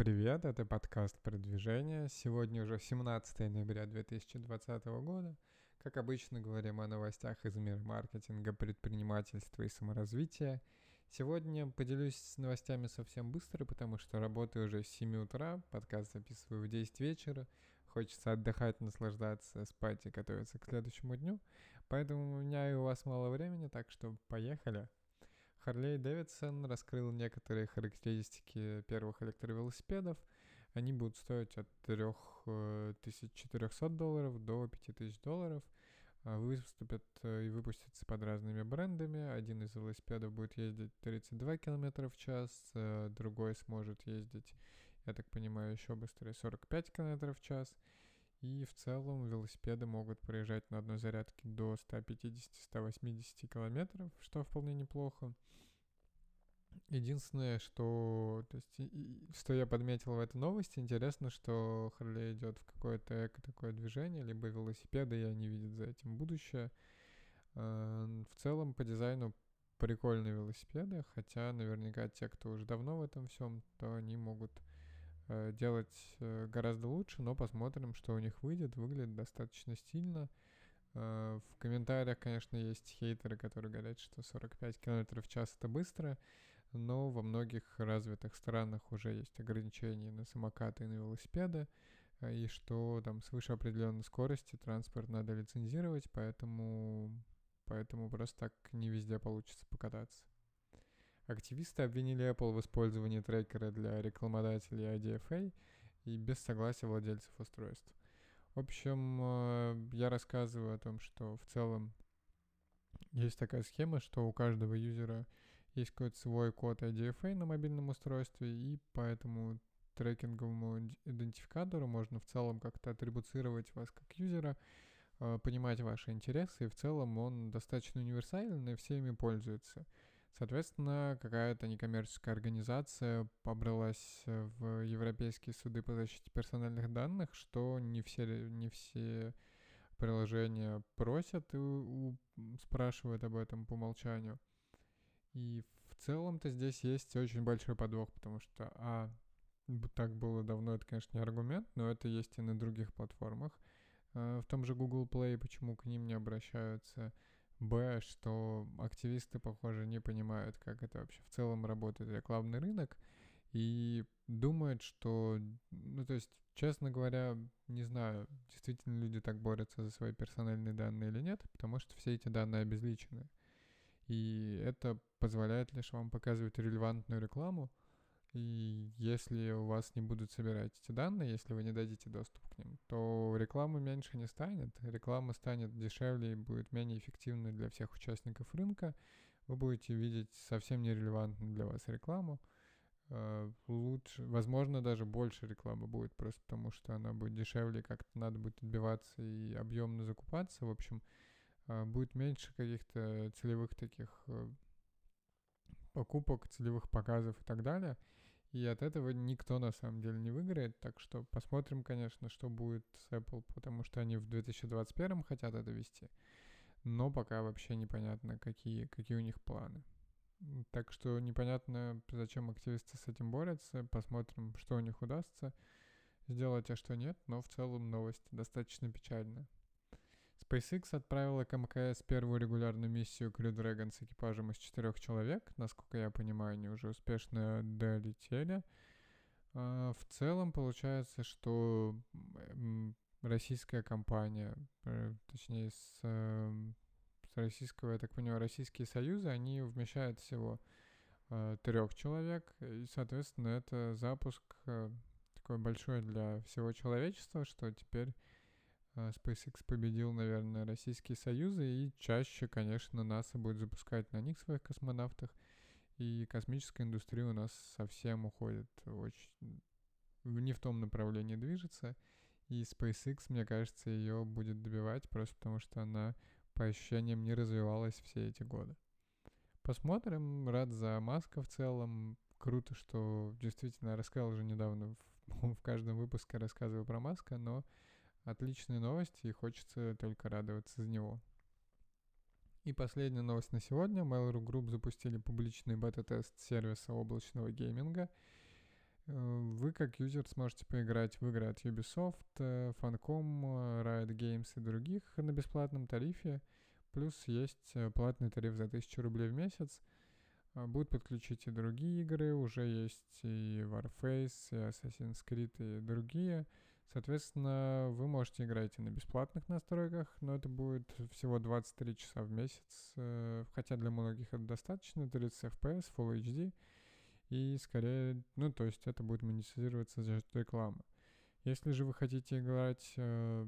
привет, это подкаст «Продвижение». Сегодня уже 17 ноября 2020 года. Как обычно, говорим о новостях из мира маркетинга, предпринимательства и саморазвития. Сегодня поделюсь новостями совсем быстро, потому что работаю уже с 7 утра, подкаст записываю в 10 вечера. Хочется отдыхать, наслаждаться, спать и готовиться к следующему дню. Поэтому у меня и у вас мало времени, так что поехали. Харлей Дэвидсон раскрыл некоторые характеристики первых электровелосипедов. Они будут стоить от 3400 долларов до 5000 долларов. А, выступят э, и выпустятся под разными брендами. Один из велосипедов будет ездить 32 км в час, э, другой сможет ездить, я так понимаю, еще быстрее 45 км в час. И в целом велосипеды могут проезжать на одной зарядке до 150-180 километров, что вполне неплохо. Единственное, что, то есть, что я подметил в этой новости, интересно, что Харлей идет в какое-то эко такое движение, либо велосипеды, и они видят за этим будущее. А, в целом, по дизайну прикольные велосипеды, хотя наверняка те, кто уже давно в этом всем, то они могут делать э, гораздо лучше, но посмотрим, что у них выйдет. Выглядит достаточно стильно. Э, в комментариях, конечно, есть хейтеры, которые говорят, что 45 км в час это быстро но во многих развитых странах уже есть ограничения на самокаты и на велосипеды, э, и что там свыше определенной скорости транспорт надо лицензировать, поэтому, поэтому просто так не везде получится покататься. Активисты обвинили Apple в использовании трекера для рекламодателей IDFA и без согласия владельцев устройств. В общем, э, я рассказываю о том, что в целом есть такая схема, что у каждого юзера есть какой-то свой код IDFA на мобильном устройстве, и по этому трекинговому идентификатору можно в целом как-то атрибуцировать вас как юзера, а, понимать ваши интересы, и в целом он достаточно универсальный, и все ими пользуются. Соответственно, какая-то некоммерческая организация побралась в европейские суды по защите персональных данных, что не все, не все приложения просят и у, спрашивают об этом по умолчанию. И в целом-то здесь есть очень большой подвох, потому что, а, так было давно, это, конечно, не аргумент, но это есть и на других платформах. А, в том же Google Play, почему к ним не обращаются. Б, что активисты, похоже, не понимают, как это вообще в целом работает рекламный рынок, и думают, что, ну, то есть, честно говоря, не знаю, действительно люди так борются за свои персональные данные или нет, потому что все эти данные обезличены. И это позволяет лишь вам показывать релевантную рекламу. И если у вас не будут собирать эти данные, если вы не дадите доступ к ним, то рекламы меньше не станет. Реклама станет дешевле и будет менее эффективной для всех участников рынка. Вы будете видеть совсем нерелевантную для вас рекламу. Э, лучше, возможно, даже больше рекламы будет, просто потому что она будет дешевле, как-то надо будет отбиваться и объемно закупаться. В общем, а, будет меньше каких-то целевых таких э, покупок, целевых показов и так далее. И от этого никто на самом деле не выиграет. Так что посмотрим, конечно, что будет с Apple, потому что они в 2021 хотят это вести. Но пока вообще непонятно, какие, какие у них планы. Так что непонятно, зачем активисты с этим борются. Посмотрим, что у них удастся сделать, а что нет. Но в целом новость достаточно печальная. SpaceX отправила к МКС первую регулярную миссию Crew Dragon с экипажем из четырех человек. Насколько я понимаю, они уже успешно долетели. А, в целом получается, что российская компания, э, точнее с, эм, с российского, я так понимаю, российские союзы, они вмещают всего э, трех человек, и, соответственно, это запуск э, такой большой для всего человечества, что теперь SpaceX победил, наверное, российские союзы, и чаще, конечно, НАСА будет запускать на них своих космонавтов, и космическая индустрия у нас совсем уходит очень... не в том направлении движется, и SpaceX, мне кажется, ее будет добивать, просто потому что она, по ощущениям, не развивалась все эти годы. Посмотрим, рад за Маска в целом, круто, что действительно рассказал уже недавно, в, в каждом выпуске рассказываю про Маска, но Отличные новости, и хочется только радоваться за него. И последняя новость на сегодня. Mail.ru Group запустили публичный бета-тест сервиса облачного гейминга. вы как юзер сможете поиграть в игры от Ubisoft, Funcom, Riot Games и других на бесплатном тарифе. Плюс есть платный тариф за 1000 рублей в месяц. Будут подключить и другие игры, уже есть и Warface, и Assassin's Creed, и другие. Соответственно, вы можете играть и на бесплатных настройках, но это будет всего 23 часа в месяц, э, хотя для многих это достаточно, 30 FPS, Full HD, и скорее, ну, то есть это будет монетизироваться за счет рекламы. Если же вы хотите играть э,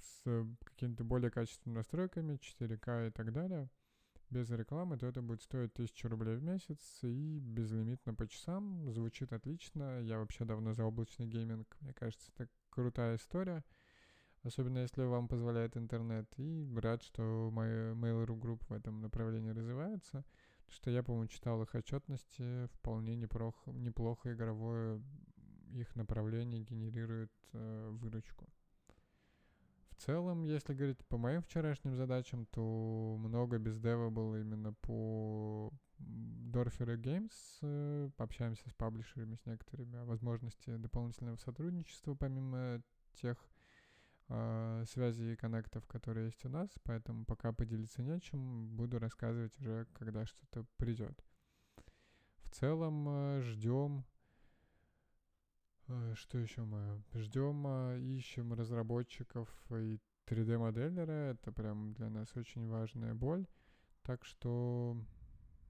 с какими-то более качественными настройками, 4К и так далее, без рекламы, то это будет стоить 1000 рублей в месяц и безлимитно по часам. Звучит отлично. Я вообще давно за облачный гейминг. Мне кажется, это крутая история. Особенно если вам позволяет интернет. И рад, что мои Mail.ru групп в этом направлении развивается. Что я, по-моему, читал их отчетности. Вполне неплохо, неплохо игровое их направление генерирует э, выручку. В целом, если говорить по моим вчерашним задачам, то много без дева было именно по Dorfer Games. Э, пообщаемся с паблишерами, с некоторыми о возможности дополнительного сотрудничества, помимо тех э, связей и коннектов, которые есть у нас. Поэтому пока поделиться нечем, буду рассказывать уже, когда что-то придет. В целом, э, ждем что еще мы ждем, а, ищем разработчиков и 3D-моделера. Это прям для нас очень важная боль. Так что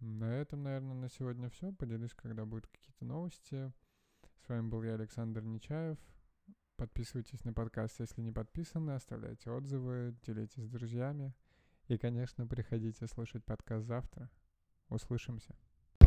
на этом, наверное, на сегодня все. Поделюсь, когда будут какие-то новости. С вами был я, Александр Нечаев. Подписывайтесь на подкаст, если не подписаны, оставляйте отзывы, делитесь с друзьями. И, конечно, приходите слушать подкаст завтра. Услышимся.